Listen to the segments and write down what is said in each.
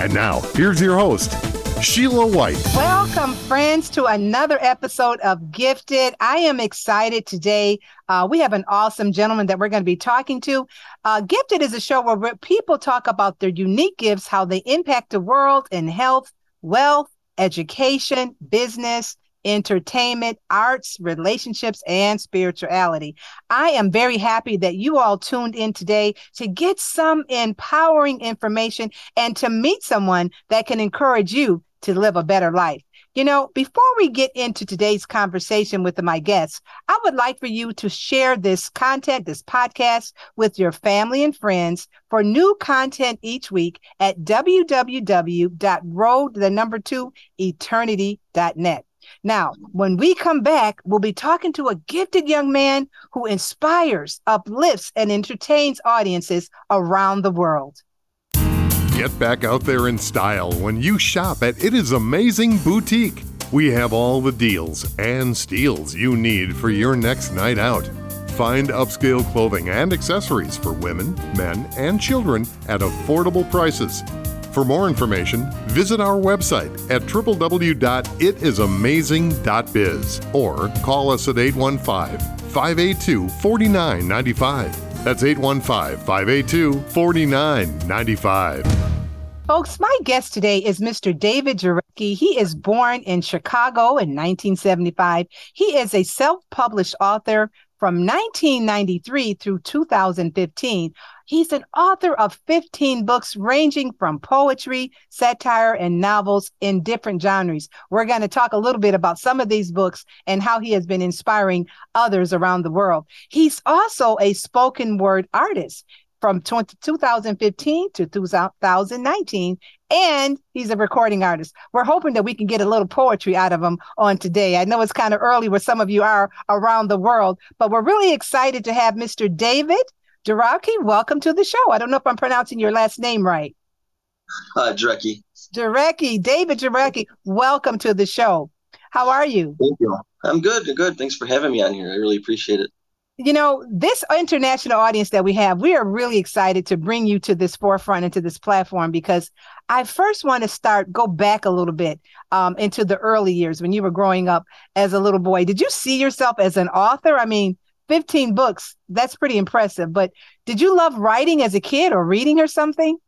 And now, here's your host, Sheila White. Welcome, friends, to another episode of Gifted. I am excited today. Uh, we have an awesome gentleman that we're going to be talking to. Uh, Gifted is a show where people talk about their unique gifts, how they impact the world in health, wealth, education, business, entertainment, arts, relationships, and spirituality. I am very happy that you all tuned in today to get some empowering information and to meet someone that can encourage you to live a better life. You know, before we get into today's conversation with my guests, I would like for you to share this content, this podcast with your family and friends for new content each week at www.road, the number two, eternity.net. Now, when we come back, we'll be talking to a gifted young man who inspires, uplifts, and entertains audiences around the world. Get back out there in style when you shop at It Is Amazing Boutique. We have all the deals and steals you need for your next night out. Find upscale clothing and accessories for women, men, and children at affordable prices. For more information, visit our website at www.itisamazing.biz or call us at 815 582 4995. That's 815 582 4995. Folks, my guest today is Mr. David Jarecki. He is born in Chicago in 1975. He is a self published author from 1993 through 2015. He's an author of 15 books ranging from poetry, satire, and novels in different genres. We're going to talk a little bit about some of these books and how he has been inspiring others around the world. He's also a spoken word artist from 20, 2015 to 2019 and he's a recording artist. We're hoping that we can get a little poetry out of him on today. I know it's kind of early where some of you are around the world, but we're really excited to have Mr. David Jarecki. Welcome to the show. I don't know if I'm pronouncing your last name right. Uh. Jarecki, David Jarecki. Welcome to the show. How are you? Thank you. I'm good. Good. Thanks for having me on here. I really appreciate it you know, this international audience that we have, we are really excited to bring you to this forefront and to this platform because I first want to start, go back a little bit um, into the early years when you were growing up as a little boy. Did you see yourself as an author? I mean, 15 books, that's pretty impressive. But did you love writing as a kid or reading or something?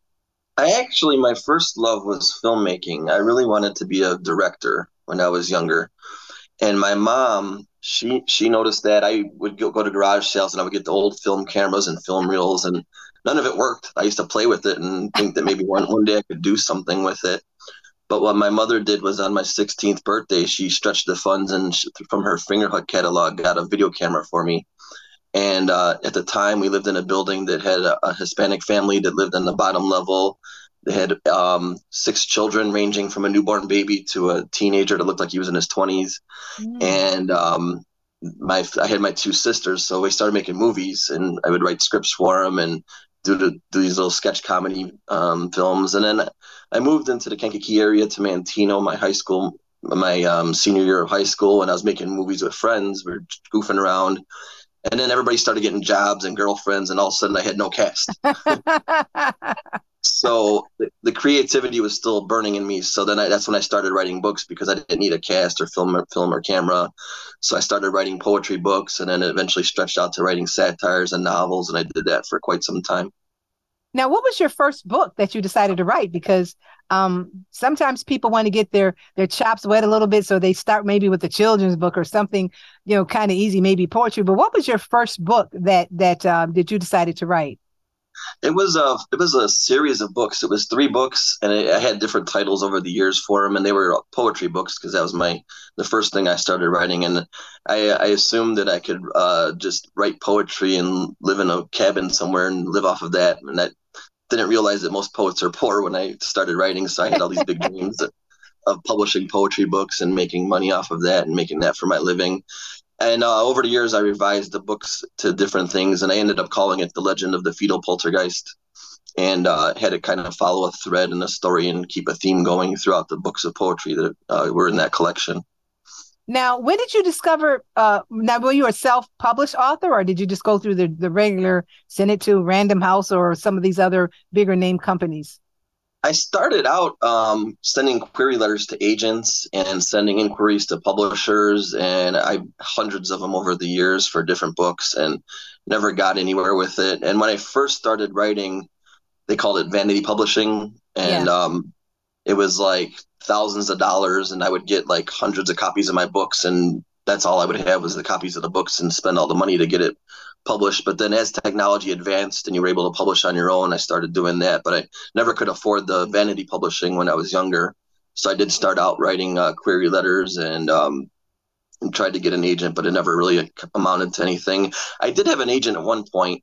I actually, my first love was filmmaking. I really wanted to be a director when I was younger. And my mom she she noticed that I would go, go to garage sales and I would get the old film cameras and film reels and none of it worked. I used to play with it and think that maybe one, one day I could do something with it. But what my mother did was on my 16th birthday, she stretched the funds and she, from her Fingerhut catalog got a video camera for me. And uh, at the time, we lived in a building that had a, a Hispanic family that lived on the bottom level. They had um, six children, ranging from a newborn baby to a teenager that looked like he was in his 20s. Mm. And um, my I had my two sisters, so we started making movies, and I would write scripts for them and do, the, do these little sketch comedy um, films. And then I moved into the Kankakee area to Manteno, my high school, my um, senior year of high school, and I was making movies with friends. We were goofing around. And then everybody started getting jobs and girlfriends, and all of a sudden I had no cast. so the, the, creativity was still burning in me. So then I, that's when I started writing books because I didn't need a cast or film or film or camera. So I started writing poetry books, and then eventually stretched out to writing satires and novels, and I did that for quite some time. Now, what was your first book that you decided to write? Because um, sometimes people want to get their their chops wet a little bit, so they start maybe with a children's book or something, you know, kind of easy, maybe poetry. But what was your first book that that um, that you decided to write? It was a it was a series of books. It was three books, and I had different titles over the years for them, and they were poetry books because that was my the first thing I started writing, and I, I assumed that I could uh, just write poetry and live in a cabin somewhere and live off of that, and that didn't realize that most poets are poor when I started writing. So I had all these big dreams of, of publishing poetry books and making money off of that and making that for my living. And uh, over the years, I revised the books to different things, and I ended up calling it "The Legend of the Fetal Poltergeist," and uh, had to kind of follow a thread in the story and keep a theme going throughout the books of poetry that uh, were in that collection. Now, when did you discover? Uh, now, were you a self-published author, or did you just go through the the regular send it to Random House or some of these other bigger name companies? I started out um, sending query letters to agents and sending inquiries to publishers, and I hundreds of them over the years for different books, and never got anywhere with it. And when I first started writing, they called it vanity publishing, and yeah. um, it was like thousands of dollars and I would get like hundreds of copies of my books and that's all I would have was the copies of the books and spend all the money to get it published. But then as technology advanced and you were able to publish on your own, I started doing that. But I never could afford the vanity publishing when I was younger. So I did start out writing uh, query letters and, um, and tried to get an agent, but it never really amounted to anything. I did have an agent at one point,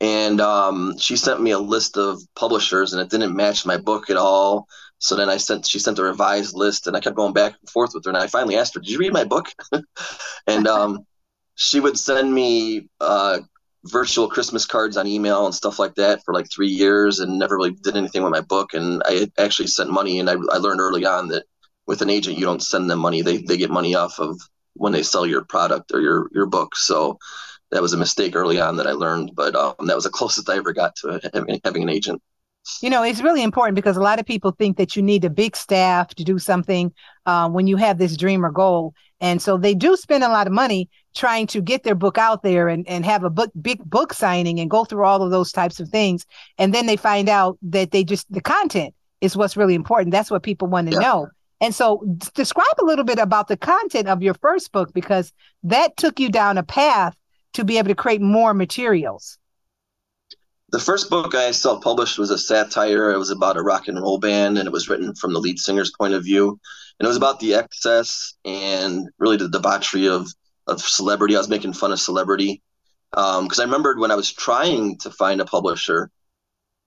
and um, she sent me a list of publishers, and it didn't match my book at all. So then I sent she sent a revised list, and I kept going back and forth with her. And I finally asked her, "Did you read my book?" and um, she would send me uh, virtual Christmas cards on email and stuff like that for like three years, and never really did anything with my book. And I actually sent money, and I, I learned early on that with an agent, you don't send them money; they they get money off of when they sell your product or your your book. So that was a mistake early on that I learned, but um, that was the closest I ever got to having, an agent. You know, it's really important because a lot of people think that you need a big staff to do something uh, when you have this dream or goal. And so they do spend a lot of money trying to get their book out there and, and have a book, big book signing and go through all of those types of things. And then they find out that they just, the content is what's really important. That's what people want to yeah. know. And so describe a little bit about the content of your first book because that took you down a path to be able to create more materials the first book I self published was a satire. It was about a rock and roll band, and it was written from the lead singer's point of view. And it was about the excess and really the debauchery of, of celebrity. I was making fun of celebrity. Because um, I remembered when I was trying to find a publisher,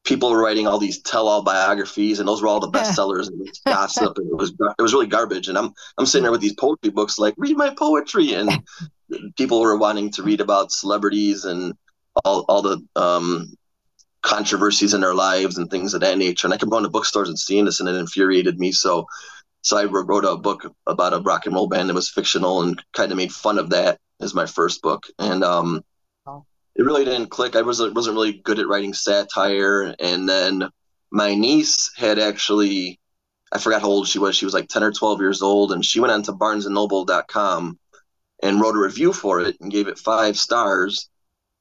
people were writing all these tell all biographies, and those were all the bestsellers and gossip. And it was it was really garbage. And I'm I'm sitting there with these poetry books, like read my poetry, and people were wanting to read about celebrities and all all the um, controversies in their lives and things of that nature. And I kept going to bookstores and seeing this, and it infuriated me. So, so I wrote a book about a rock and roll band that was fictional and kind of made fun of that as my first book. And um, oh. it really didn't click. I wasn't wasn't really good at writing satire. And then my niece had actually, I forgot how old she was. She was like ten or twelve years old, and she went on to BarnesandNoble.com and wrote a review for it and gave it five stars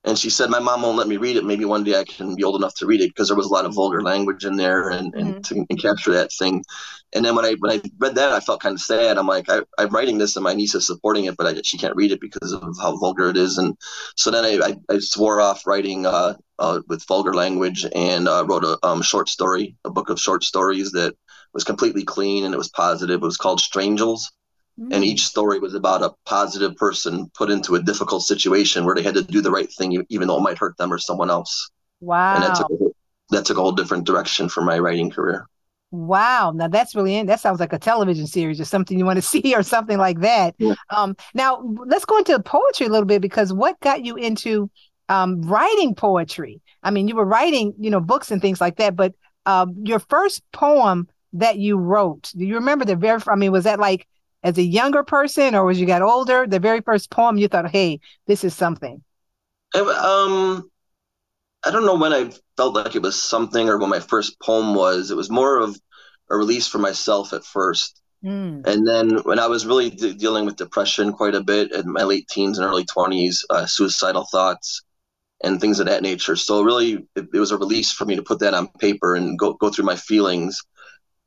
and she said my mom won't let me read it. Maybe one day i can be old enough to read it because there was a lot of vulgar language in there and, and mm-hmm. to and capture that thing. And then when i when i read that i felt kind of sad. I'm like I, am writing this and my niece is supporting it but I, she can't read it because of how vulgar it is. And so then i, I, I swore off writing uh, uh, with vulgar language and uh, wrote a um, short story a book of short stories that was completely clean and it was positive. It was called strangels Mm-hmm. And each story was about a positive person put into a difficult situation where they had to do the right thing, even though it might hurt them or someone else. Wow. And that took, a, that took a whole different direction for my writing career. Wow. Now that's really that sounds like a television series or something you want to see or something like that. Yeah. Um, now let's go into poetry a little bit because what got you into um, writing poetry? I mean, you were writing, you know, books and things like that, but um, your first poem that you wrote, do you remember the very? I mean, was that like as a younger person or as you got older the very first poem you thought hey this is something. Um i don't know when i felt like it was something or when my first poem was. It was more of a release for myself at first. Mm. and then when i was really de- dealing with depression quite a bit in my late teens and early 20s uh, suicidal thoughts and things of that nature. So really it, it was a release for me to put that on paper and go, go through my feelings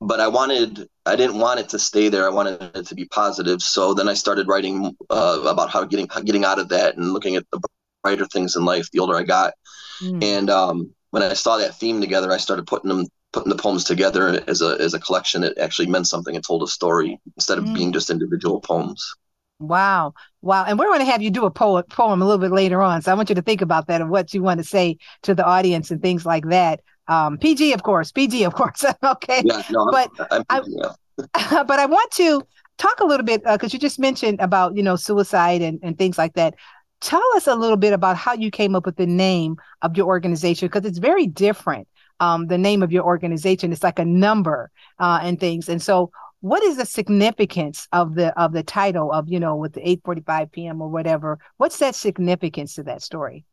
but I wanted I didn't want it to stay there. I wanted it to be positive. So then I started writing uh, about how getting getting out of that and looking at the brighter things in life. The older I got, mm. and um, when I saw that theme together, I started putting them putting the poems together as a as a collection. It actually meant something and told a story instead of mm. being just individual poems. Wow. Wow. And we're going to have you do a poet poem a little bit later on. So I want you to think about that and what you want to say to the audience and things like that. Um, PG, of course, PG, of course. okay. Yeah, no, but I'm, I'm, I, yeah. but I want to talk a little bit because uh, you just mentioned about you know suicide and, and things like that. Tell us a little bit about how you came up with the name of your organization because it's very different. Um, the name of your organization it's like a number uh, and things, and so what is the significance of the of the title of you know with the 8:45 p.m. or whatever? What's that significance to that story?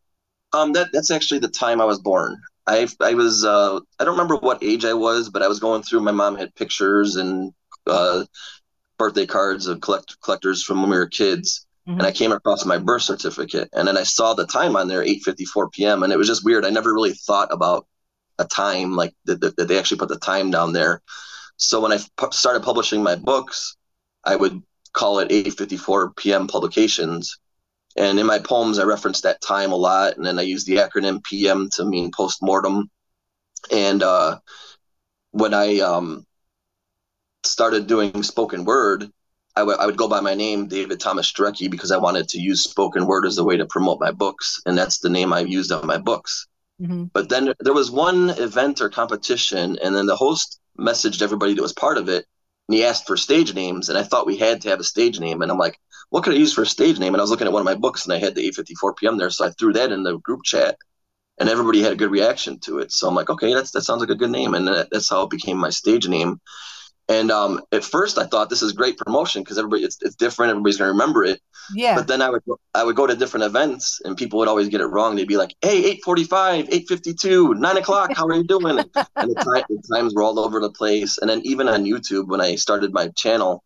Um, that that's actually the time I was born. I I was uh, I don't remember what age I was, but I was going through. My mom had pictures and uh, birthday cards of collect, collectors from when we were kids, mm-hmm. and I came across my birth certificate, and then I saw the time on there, 8:54 p.m., and it was just weird. I never really thought about a time like that, that, that they actually put the time down there. So when I pu- started publishing my books, I would call it 8:54 p.m. publications and in my poems, I reference that time a lot, and then I use the acronym PM to mean post mortem. And uh, when I um, started doing spoken word, I, w- I would go by my name, David Thomas Jarecki, because I wanted to use spoken word as a way to promote my books, and that's the name I've used on my books. Mm-hmm. But then there was one event or competition, and then the host messaged everybody that was part of it, and he asked for stage names, and I thought we had to have a stage name, and I'm like, what could I use for a stage name? And I was looking at one of my books and I had the 854 PM there. So I threw that in the group chat and everybody had a good reaction to it. So I'm like, okay, that's, that sounds like a good name. And that, that's how it became my stage name. And um, at first, I thought this is great promotion because everybody it's, it's different. Everybody's gonna remember it. Yeah. But then I would I would go to different events and people would always get it wrong. They'd be like, "Hey, eight forty-five, eight fifty-two, nine o'clock. How are you doing?" and the, time, the times were all over the place. And then even on YouTube, when I started my channel,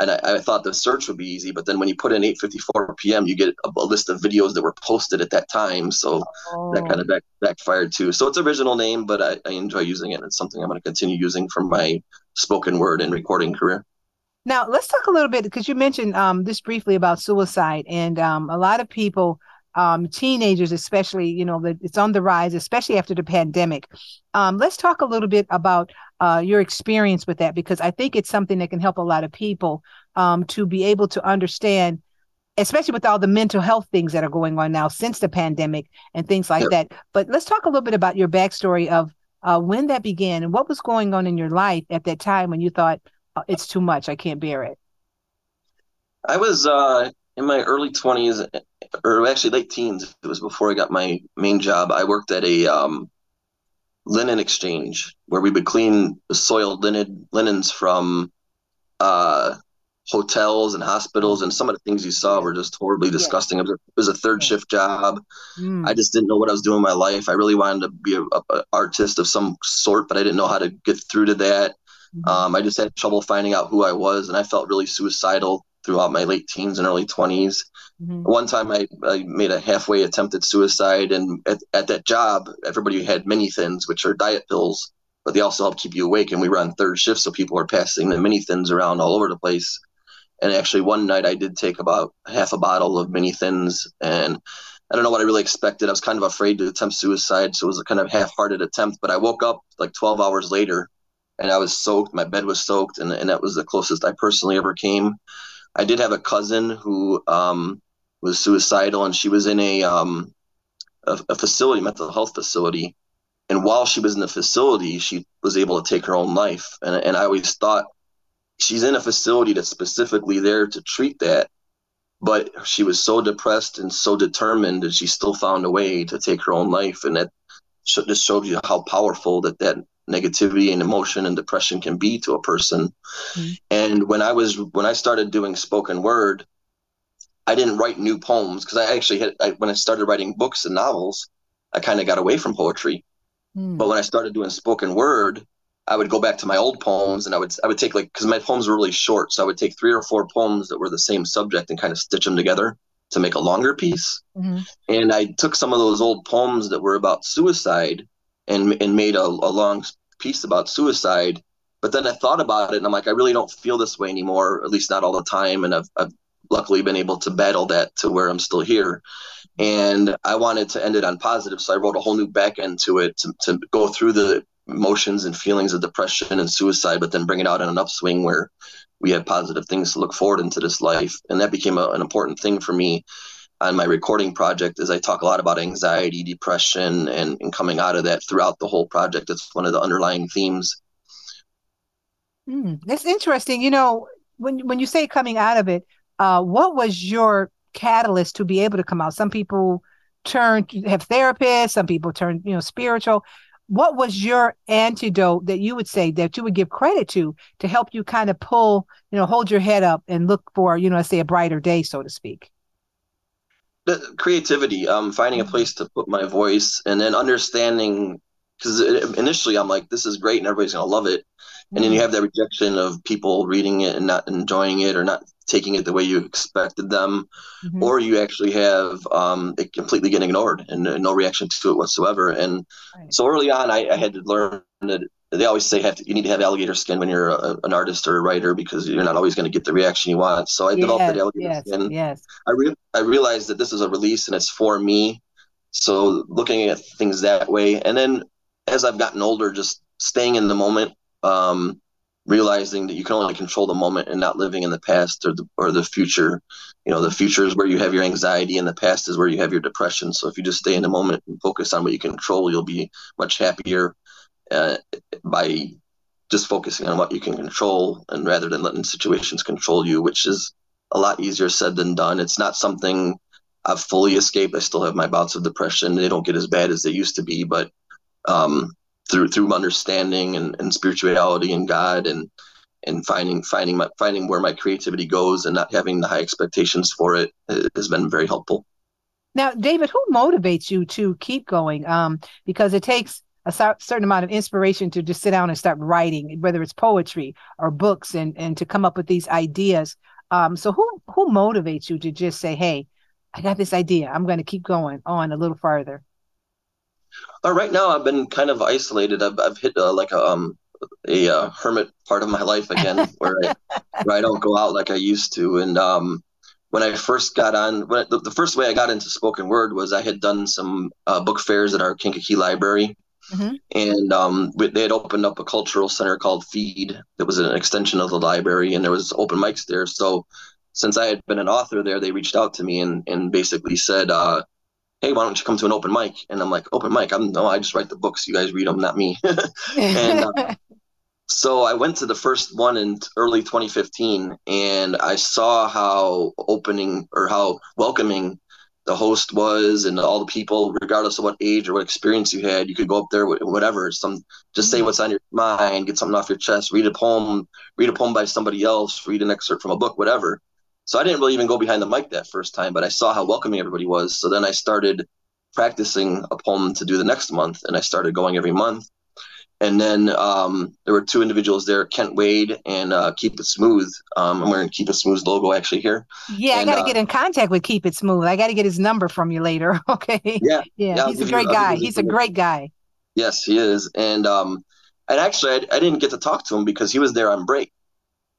and I, I, thought the search would be easy, but then when you put in 8:54 p.m., you get a, a, list of videos that were posted at that time, so oh. that kind of back, backfired too. So it's original name, but I, I enjoy using it. It's something I'm going to continue using for my spoken word and recording career. Now let's talk a little bit because you mentioned um, this briefly about suicide, and um, a lot of people um, teenagers, especially, you know, that it's on the rise, especially after the pandemic. Um, let's talk a little bit about uh, your experience with that because I think it's something that can help a lot of people um, to be able to understand, especially with all the mental health things that are going on now since the pandemic and things like that. But let's talk a little bit about your backstory of uh, when that began and what was going on in your life at that time when you thought uh, it's too much, I can't bear it. I was uh, in my early 20s or actually late teens it was before i got my main job i worked at a um, linen exchange where we would clean soiled linen linens from uh, hotels and hospitals and some of the things you saw were just horribly disgusting yeah. it was a third shift job mm. i just didn't know what i was doing in my life i really wanted to be an artist of some sort but i didn't know how to get through to that mm-hmm. um, i just had trouble finding out who i was and i felt really suicidal throughout my late teens and early 20s. Mm-hmm. One time I, I made a halfway attempted suicide, and at, at that job, everybody had mini thins, which are diet pills, but they also help keep you awake. And we run third shift, so people are passing the mini thins around all over the place. And actually, one night I did take about half a bottle of mini thins. and I don't know what I really expected. I was kind of afraid to attempt suicide, so it was a kind of half-hearted attempt. But I woke up like 12 hours later, and I was soaked. My bed was soaked, and, and that was the closest I personally ever came. I did have a cousin who um, was suicidal, and she was in a, um, a, a facility, mental health facility. And while she was in the facility, she was able to take her own life. And and I always thought she's in a facility that's specifically there to treat that, but she was so depressed and so determined that she still found a way to take her own life. And that just showed you how powerful that that negativity and emotion and depression can be to a person. Mm-hmm. And when I was when I started doing spoken word, I didn't write new poems because I actually had I, when I started writing books and novels, I kind of got away from poetry. Mm. But when I started doing spoken word, I would go back to my old poems and I would I would take like because my poems were really short, so I would take three or four poems that were the same subject and kind of stitch them together to make a longer piece. Mm-hmm. And I took some of those old poems that were about suicide and and made a, a long piece about suicide. But then I thought about it and I'm like, I really don't feel this way anymore, at least not all the time. And I've, I've luckily been able to battle that to where I'm still here. And I wanted to end it on positive. So I wrote a whole new back end to it to, to go through the emotions and feelings of depression and suicide, but then bring it out in an upswing where we have positive things to look forward into this life. And that became a, an important thing for me on my recording project is I talk a lot about anxiety, depression, and, and coming out of that throughout the whole project. It's one of the underlying themes. Mm, that's interesting. You know, when when you say coming out of it, uh, what was your catalyst to be able to come out? Some people turn have therapists, some people turn, you know, spiritual. What was your antidote that you would say that you would give credit to to help you kind of pull, you know, hold your head up and look for, you know, say a brighter day, so to speak? The creativity, um, finding a mm-hmm. place to put my voice, and then understanding because initially I'm like, this is great and everybody's gonna love it, and then you mm-hmm. have that rejection of people reading it and not enjoying it or not taking it the way you expected them, mm-hmm. or you actually have um, it completely getting ignored and no reaction to it whatsoever. And right. so early on, I, I, had to learn that they always say have to, you need to have alligator skin when you're a, an artist or a writer because you're not always going to get the reaction you want. So I yes, developed that alligator yes, skin. Yes. I re- I realized that this is a release and it's for me. So looking at things that way, and then as I've gotten older, just staying in the moment. Um, realizing that you can only control the moment and not living in the past or the or the future. You know, the future is where you have your anxiety, and the past is where you have your depression. So if you just stay in the moment and focus on what you control, you'll be much happier uh, by just focusing on what you can control, and rather than letting situations control you, which is a lot easier said than done. It's not something I've fully escaped. I still have my bouts of depression. They don't get as bad as they used to be, but um, through through understanding and, and spirituality and God and and finding finding my finding where my creativity goes and not having the high expectations for it has been very helpful. Now, David, who motivates you to keep going? Um, because it takes a certain amount of inspiration to just sit down and start writing, whether it's poetry or books, and and to come up with these ideas. Um, so who who motivates you to just say, "Hey, I got this idea. I'm going to keep going on a little farther." Uh, right now, I've been kind of isolated. I've, I've hit uh, like a um a uh, hermit part of my life again, where I where I don't go out like I used to. And um, when I first got on, when the, the, first way I got into spoken word was I had done some uh, book fairs at our Kankakee Library, mm-hmm. and um, they had opened up a cultural center called Feed that was an extension of the library, and there was open mics there. So since I had been an author there, they reached out to me and and basically said. Uh, hey, why don't you come to an open mic? And I'm like, open mic? I'm no, I just write the books. You guys read them, not me. and uh, so I went to the first one in early 2015, and I saw how opening or how welcoming the host was, and all the people, regardless of what age or what experience you had, you could go up there with whatever. Some just say mm-hmm. what's on your mind, get something off your chest, read a poem, read a poem by somebody else, read an excerpt from a book, whatever. So I didn't really even go behind the mic that first time, but I saw how welcoming everybody was. So then I started practicing a poem to do the next month, and I started going every month. And then um, there were two individuals there, Kent Wade and uh, Keep It Smooth. Um, I'm wearing Keep It Smooth logo actually here. Yeah, and, I got to uh, get in contact with Keep It Smooth. I got to get his number from you later. Okay. Yeah. Yeah. yeah he's a great you, guy. He's a great guy. Yes, he is. And um, and actually, I, I didn't get to talk to him because he was there on break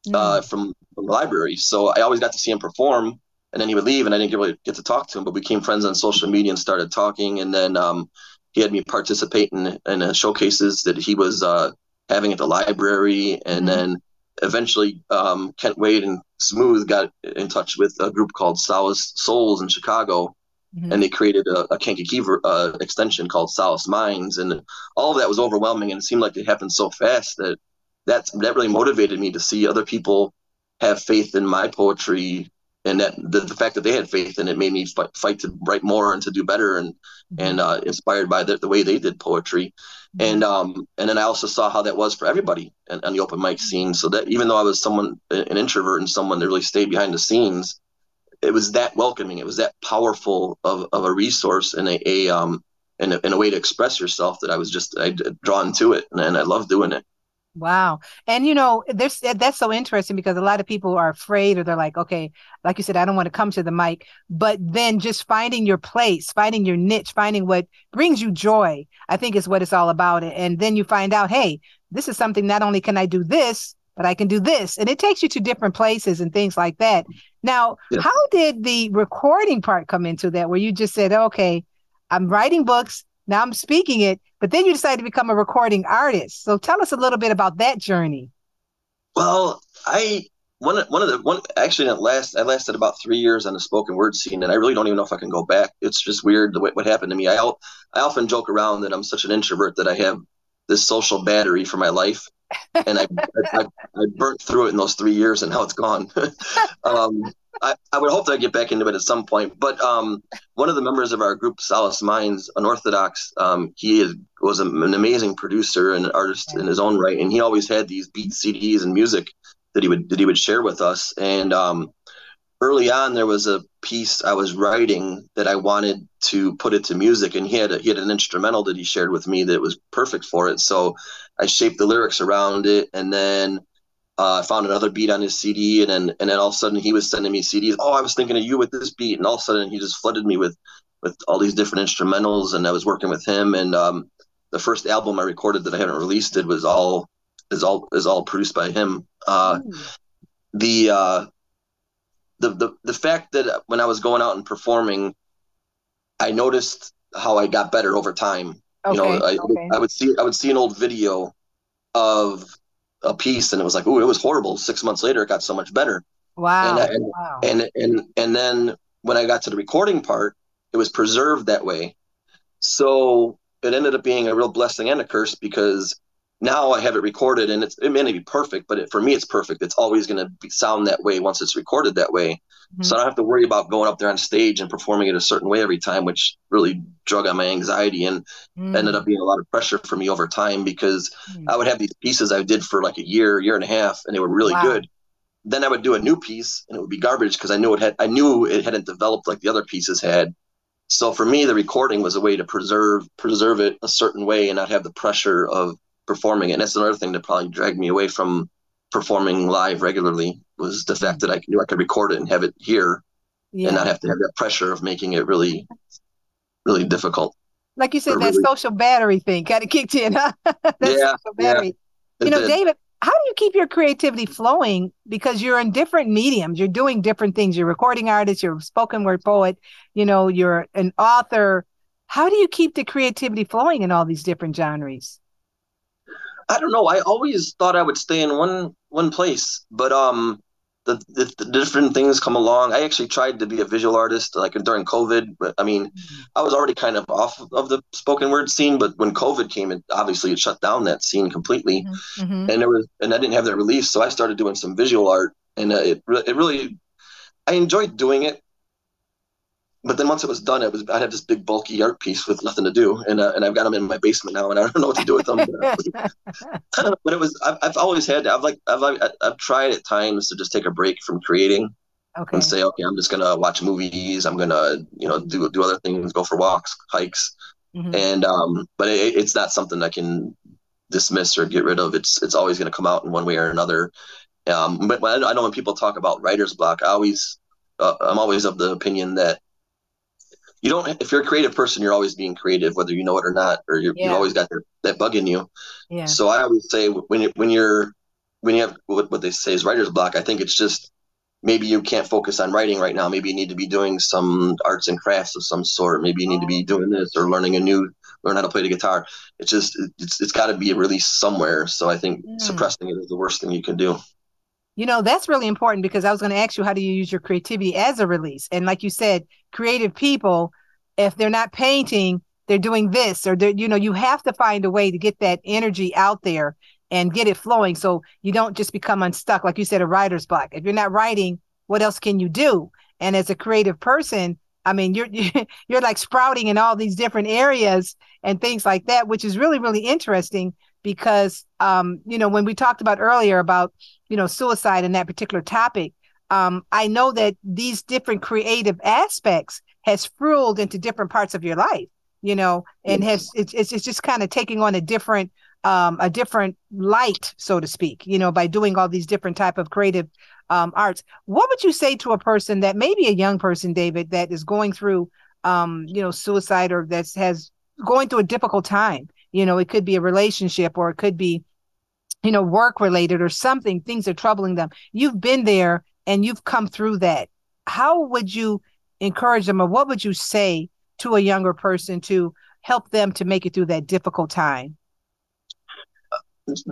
mm. uh, from, from the library. So I always got to see him perform, and then he would leave, and I didn't get really get to talk to him. But we became friends on social media and started talking, and then um, he had me participate in, in uh, showcases that he was uh, having at the library, and mm. then eventually um, Kent Wade and Smooth got in touch with a group called Solace Souls in Chicago. Mm-hmm. And they created a, a Kankakee uh, extension called Solace Minds, and all of that was overwhelming, and it seemed like it happened so fast that that's that really motivated me to see other people have faith in my poetry and that the, the fact that they had faith in it made me fight, fight to write more and to do better and mm-hmm. and uh, inspired by the, the way they did poetry. Mm-hmm. and um and then i also saw how that was for everybody on the open mic scene. So that even though i was someone an introvert and someone that really stayed behind the scenes it was that welcoming. It was that powerful of, of a resource and a, a um and a, and a way to express yourself that i was just I drawn to it and, and i love doing it Wow. And you know, there's that's so interesting because a lot of people are afraid or they're like, okay, like you said, I don't want to come to the mic. But then just finding your place, finding your niche, finding what brings you joy, I think is what it's all about. And then you find out, hey, this is something not only can I do this, but I can do this. And it takes you to different places and things like that. Now, yeah. how did the recording part come into that where you just said, okay, I'm writing books, now I'm speaking it, but then you decided to become a recording artist. So tell us a little bit about that journey. Well, I one one of the one actually at last I lasted about three years on the spoken word scene, and I really don't even know if I can go back. It's just weird the way, what happened to me. I I often joke around that I'm such an introvert that I have this social battery for my life, and I I, I, burnt through it in those three years, and now it's gone. um, I, I would hope that I get back into it at some point. But um, one of the members of our group, Solace Minds, unorthodox, um, he is, was an amazing producer and an artist in his own right, and he always had these beat CDs and music that he would that he would share with us. And um, early on, there was a piece I was writing that I wanted to put it to music, and he had a, he had an instrumental that he shared with me that was perfect for it. So I shaped the lyrics around it, and then uh, I found another beat on his CD, and then and then all of a sudden he was sending me CDs. Oh, I was thinking of you with this beat, and all of a sudden he just flooded me with with all these different instrumentals, and I was working with him. And um, the first album I recorded that I haven't released it was all is all is all produced by him. Uh, mm. The uh, the the the fact that when I was going out and performing, I noticed how I got better over time. Okay. You know, I, okay. I would see I would see an old video of a piece and it was like, oh, it was horrible. Six months later, it got so much better. Wow. And, and, wow. and, and, and then when I got to the recording part, it was preserved that way. So it ended up being a real blessing and a curse because now I have it recorded and it's, it may not be perfect, but it, for me, it's perfect. It's always going to sound that way once it's recorded that way. Mm-hmm. So I don't have to worry about going up there on stage and performing it a certain way every time, which really drug on my anxiety and mm-hmm. ended up being a lot of pressure for me over time because mm-hmm. I would have these pieces I did for like a year, year and a half, and they were really wow. good. Then I would do a new piece and it would be garbage because I knew it had I knew it hadn't developed like the other pieces had. So for me, the recording was a way to preserve preserve it a certain way and not have the pressure of performing it. And that's another thing that probably dragged me away from performing live regularly was the fact that I knew I could record it and have it here yeah. and not have to have that pressure of making it really, really difficult. Like you said, that really... social battery thing kind of kicked in, huh? yeah, yeah. You know, David, how do you keep your creativity flowing? Because you're in different mediums, you're doing different things. You're recording artist, you're a spoken word poet, you know, you're an author. How do you keep the creativity flowing in all these different genres? I don't know. I always thought I would stay in one one place, but um, the, the, the, different things come along. I actually tried to be a visual artist like during COVID, but I mean, mm-hmm. I was already kind of off of the spoken word scene. But when COVID came, it obviously it shut down that scene completely, mm-hmm. mm-hmm. and there was and I didn't have that release, so I started doing some visual art, and uh, it it really I enjoyed doing it but then once it was done, it was I had this big bulky art piece with nothing to do, and uh, and I've got them in my basement now, and I don't know what to do with them. but it was I've, I've always had I've like I've I've tried at times to just take a break from creating, okay. and say okay I'm just gonna watch movies, I'm gonna you know do do other things, go for walks, hikes, mm-hmm. and um but it, it's not something I can dismiss or get rid of. It's it's always gonna come out in one way or another. Um, but I know when people talk about writer's block, I always uh, I'm always of the opinion that you don't if you're a creative person you're always being creative whether you know it or not or you yeah. have always got that, that bug in you yeah. so i always say when you when you're when you have what, what they say is writer's block i think it's just maybe you can't focus on writing right now maybe you need to be doing some arts and crafts of some sort maybe you need to be oh. doing this or learning a new learn how to play the guitar it's just it's, it's got to be released somewhere so i think mm. suppressing it is the worst thing you can do you know, that's really important because I was going to ask you how do you use your creativity as a release? And like you said, creative people, if they're not painting, they're doing this or they're, you know, you have to find a way to get that energy out there and get it flowing so you don't just become unstuck. Like you said, a writer's block. If you're not writing, what else can you do? And as a creative person, I mean, you're you're like sprouting in all these different areas and things like that, which is really really interesting because um, you know when we talked about earlier about you know suicide and that particular topic um, i know that these different creative aspects has fueled into different parts of your life you know and has it's, it's, it's just kind of taking on a different um, a different light so to speak you know by doing all these different type of creative um, arts. What would you say to a person that maybe a young person david that is going through um, you know suicide or that has going through a difficult time you know it could be a relationship or it could be you know work related or something things are troubling them you've been there and you've come through that how would you encourage them or what would you say to a younger person to help them to make it through that difficult time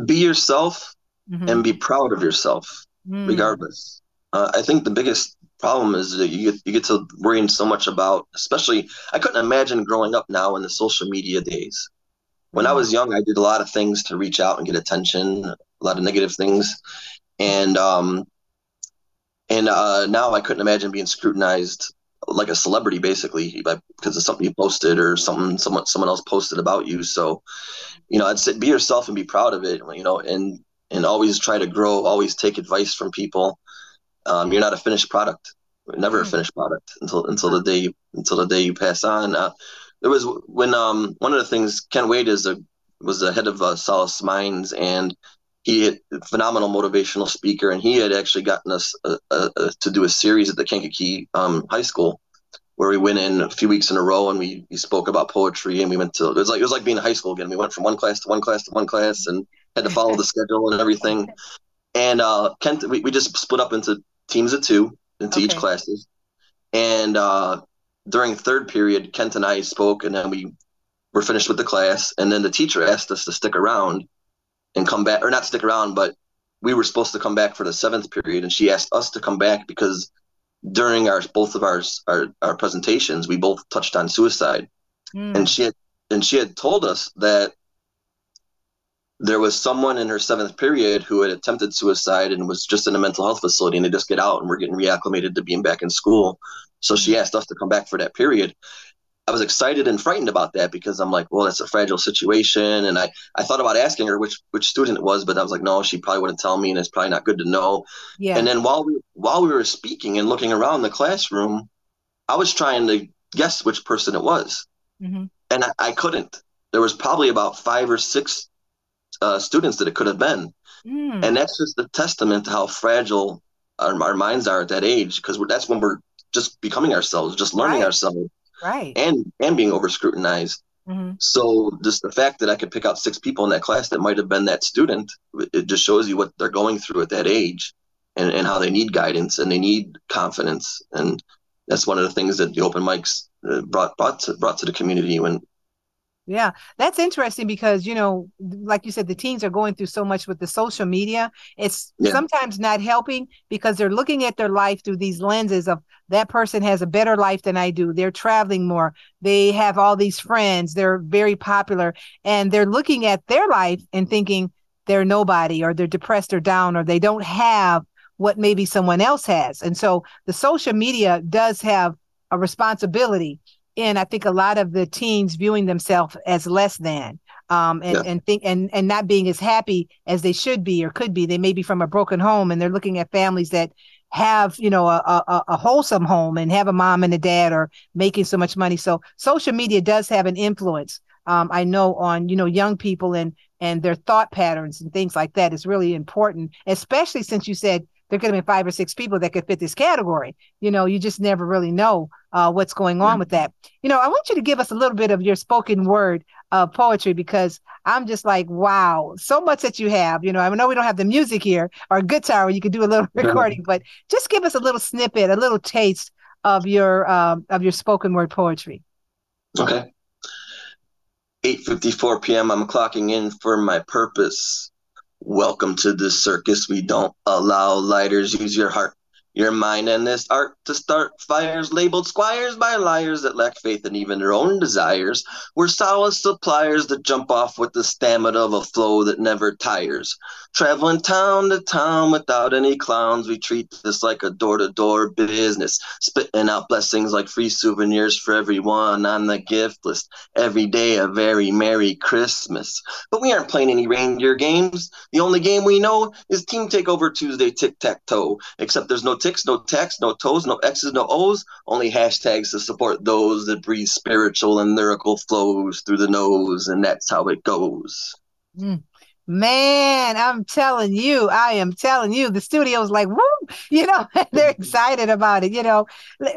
be yourself mm-hmm. and be proud of yourself mm. regardless. Uh, I think the biggest problem is that you get you get to worrying so much about, especially I couldn't imagine growing up now in the social media days. When I was young, I did a lot of things to reach out and get attention, a lot of negative things, and um, and uh, now I couldn't imagine being scrutinized like a celebrity basically because of something you posted or something someone someone else posted about you. So you know i'd say be yourself and be proud of it you know and and always try to grow always take advice from people. Um, you're not a finished product. Never a mm. finished product until until the day until the day you pass on. Uh, there was when um one of the things Kent Wade is a was the head of uh, solace minds and he had phenomenal motivational speaker, and he had actually gotten us a, a, a, to do a series at the Kankakee um, High School, where we went in a few weeks in a row, and we, we spoke about poetry, and we went to it was like it was like being in high school again. We went from one class to one class to one class, and had to follow the schedule and everything. And uh, Kent, we, we just split up into teams of two into okay. each classes, and uh, during third period, Kent and I spoke, and then we were finished with the class, and then the teacher asked us to stick around and come back or not stick around, but we were supposed to come back for the seventh period, and she asked us to come back because during our both of our our, our presentations, we both touched on suicide, mm. and she had and she had told us that there was someone in her seventh period who had attempted suicide and was just in a mental health facility, and they just get out and we're getting reacclimated to being back in school. So she hmm. asked us to come back for that period. I was excited and frightened about that because I'm like, well, that's a fragile situation. And I, I thought about asking her which which student it was, but I was like, no, she probably wouldn't tell me, and it's probably not good to know. Yeah. And then while we while we were speaking and looking around the classroom, I was trying to guess which person it was, mm-hmm. and I, I, couldn't. There was probably about five or six uh, students that it could have been, mm. and that's just a testament to how fragile our, our minds are at that age because that's when we're just becoming ourselves, just learning right. ourselves right and and being over scrutinized mm-hmm. so just the fact that i could pick out six people in that class that might have been that student it just shows you what they're going through at that age and, and how they need guidance and they need confidence and that's one of the things that the open mics uh, brought brought to, brought to the community when yeah, that's interesting because, you know, like you said, the teens are going through so much with the social media. It's yeah. sometimes not helping because they're looking at their life through these lenses of that person has a better life than I do. They're traveling more. They have all these friends. They're very popular. And they're looking at their life and thinking they're nobody or they're depressed or down or they don't have what maybe someone else has. And so the social media does have a responsibility in I think a lot of the teens viewing themselves as less than um, and, yeah. and think and and not being as happy as they should be or could be. They may be from a broken home and they're looking at families that have you know a, a, a wholesome home and have a mom and a dad or making so much money. So social media does have an influence. Um, I know on you know young people and and their thought patterns and things like that is really important, especially since you said there could have been five or six people that could fit this category. You know, you just never really know uh, what's going on with that. You know, I want you to give us a little bit of your spoken word uh, poetry because I'm just like, wow, so much that you have. You know, I know we don't have the music here or guitar where you could do a little recording, but just give us a little snippet, a little taste of your um, of your spoken word poetry. Okay. 8:54 p.m. I'm clocking in for my purpose. Welcome to the circus. We don't allow lighters. Use your heart your mind and this art to start fires, labeled squires by liars that lack faith in even their own desires. We're solid suppliers that jump off with the stamina of a flow that never tires. Traveling town to town without any clowns, we treat this like a door to door business. Spitting out blessings like free souvenirs for everyone on the gift list. Every day a very Merry Christmas. But we aren't playing any reindeer games. The only game we know is Team Takeover Tuesday Tic Tac Toe. Except there's no ticks, no tacks, no toes, no X's, no O's, only hashtags to support those that breathe spiritual and lyrical flows through the nose, and that's how it goes. Mm. Man, I'm telling you, I am telling you, the studio's like, woo, you know, they're excited about it. You know,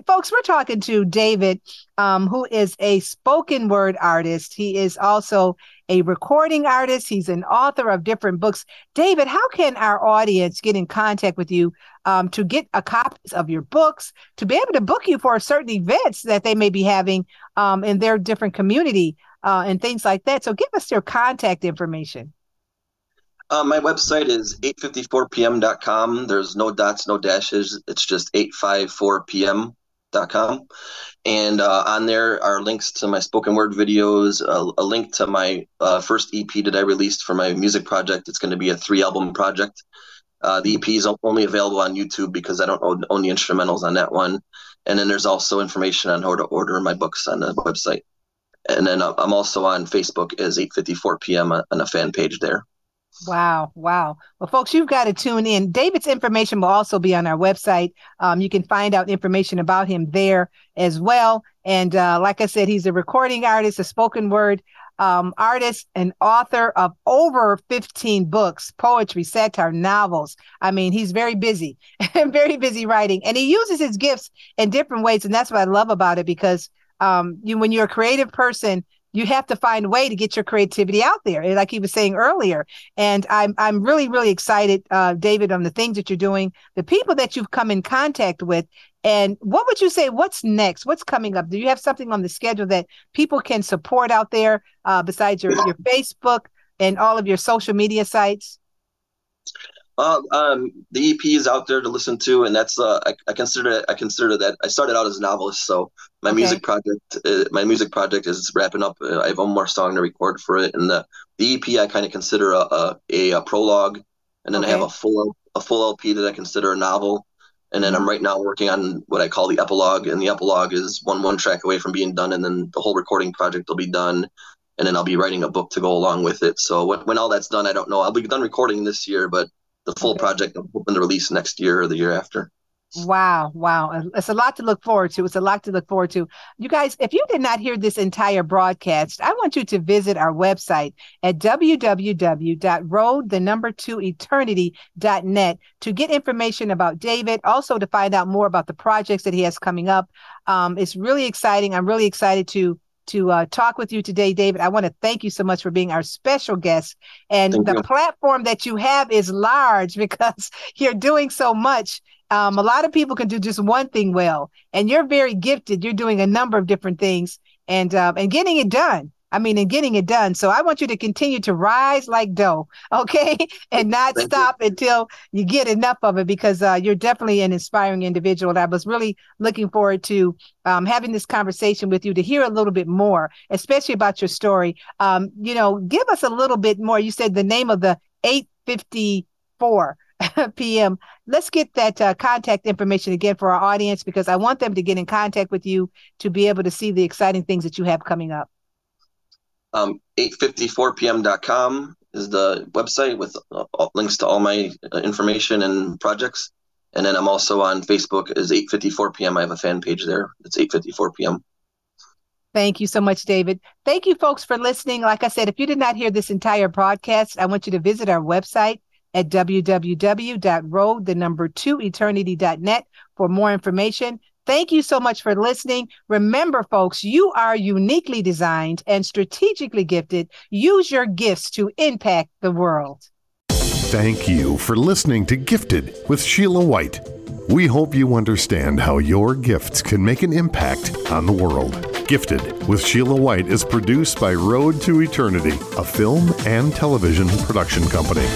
folks, we're talking to David, um, who is a spoken word artist. He is also a recording artist. He's an author of different books. David, how can our audience get in contact with you um, to get a copies of your books, to be able to book you for certain events that they may be having um, in their different community uh, and things like that? So give us your contact information. Uh, my website is 854pm.com. There's no dots, no dashes. It's just 854pm.com. And uh, on there are links to my spoken word videos, a, a link to my uh, first EP that I released for my music project. It's going to be a three album project. Uh, the EP is only available on YouTube because I don't own, own the instrumentals on that one. And then there's also information on how to order my books on the website. And then uh, I'm also on Facebook as 8:54 p.m. on a fan page there. Wow, wow. Well, folks, you've got to tune in. David's information will also be on our website. Um, you can find out information about him there as well. And uh, like I said, he's a recording artist, a spoken word um, artist and author of over 15 books, poetry, satire, novels. I mean, he's very busy very busy writing, and he uses his gifts in different ways. And that's what I love about it because um, you, when you're a creative person, you have to find a way to get your creativity out there, like he was saying earlier. And I'm I'm really really excited, uh, David, on the things that you're doing, the people that you've come in contact with, and what would you say? What's next? What's coming up? Do you have something on the schedule that people can support out there uh, besides your your Facebook and all of your social media sites? Uh, um, the EP is out there to listen to, and that's uh, I, I consider I consider that I started out as a novelist, so my okay. music project uh, my music project is wrapping up. Uh, I have one more song to record for it, and the, the EP I kind of consider a a, a, a, prologue, and then okay. I have a full a full LP that I consider a novel, and then mm-hmm. I'm right now working on what I call the epilogue, and the epilogue is one one track away from being done, and then the whole recording project will be done, and then I'll be writing a book to go along with it. So when, when all that's done, I don't know. I'll be done recording this year, but the full okay. project I'm hoping to release next year or the year after. Wow, wow. It's a lot to look forward to. It's a lot to look forward to. You guys, if you did not hear this entire broadcast, I want you to visit our website at www.road the number two eternity.net to get information about David, also to find out more about the projects that he has coming up. Um, it's really exciting. I'm really excited to to uh, talk with you today, David. I want to thank you so much for being our special guest. And thank the you. platform that you have is large because you're doing so much. Um, a lot of people can do just one thing well, and you're very gifted. You're doing a number of different things and um, and getting it done. I mean, in getting it done. So I want you to continue to rise like dough, okay, and not Thank stop you. until you get enough of it because uh, you're definitely an inspiring individual. And I was really looking forward to um, having this conversation with you to hear a little bit more, especially about your story. Um, you know, give us a little bit more. You said the name of the 854 p.m. Let's get that uh, contact information again for our audience because I want them to get in contact with you to be able to see the exciting things that you have coming up. Um, 854pm.com is the website with uh, links to all my uh, information and projects. And then I'm also on Facebook as 854pm. I have a fan page there. It's 854pm. Thank you so much, David. Thank you, folks, for listening. Like I said, if you did not hear this entire broadcast, I want you to visit our website at www.road, the number two eternity.net for more information. Thank you so much for listening. Remember, folks, you are uniquely designed and strategically gifted. Use your gifts to impact the world. Thank you for listening to Gifted with Sheila White. We hope you understand how your gifts can make an impact on the world. Gifted with Sheila White is produced by Road to Eternity, a film and television production company.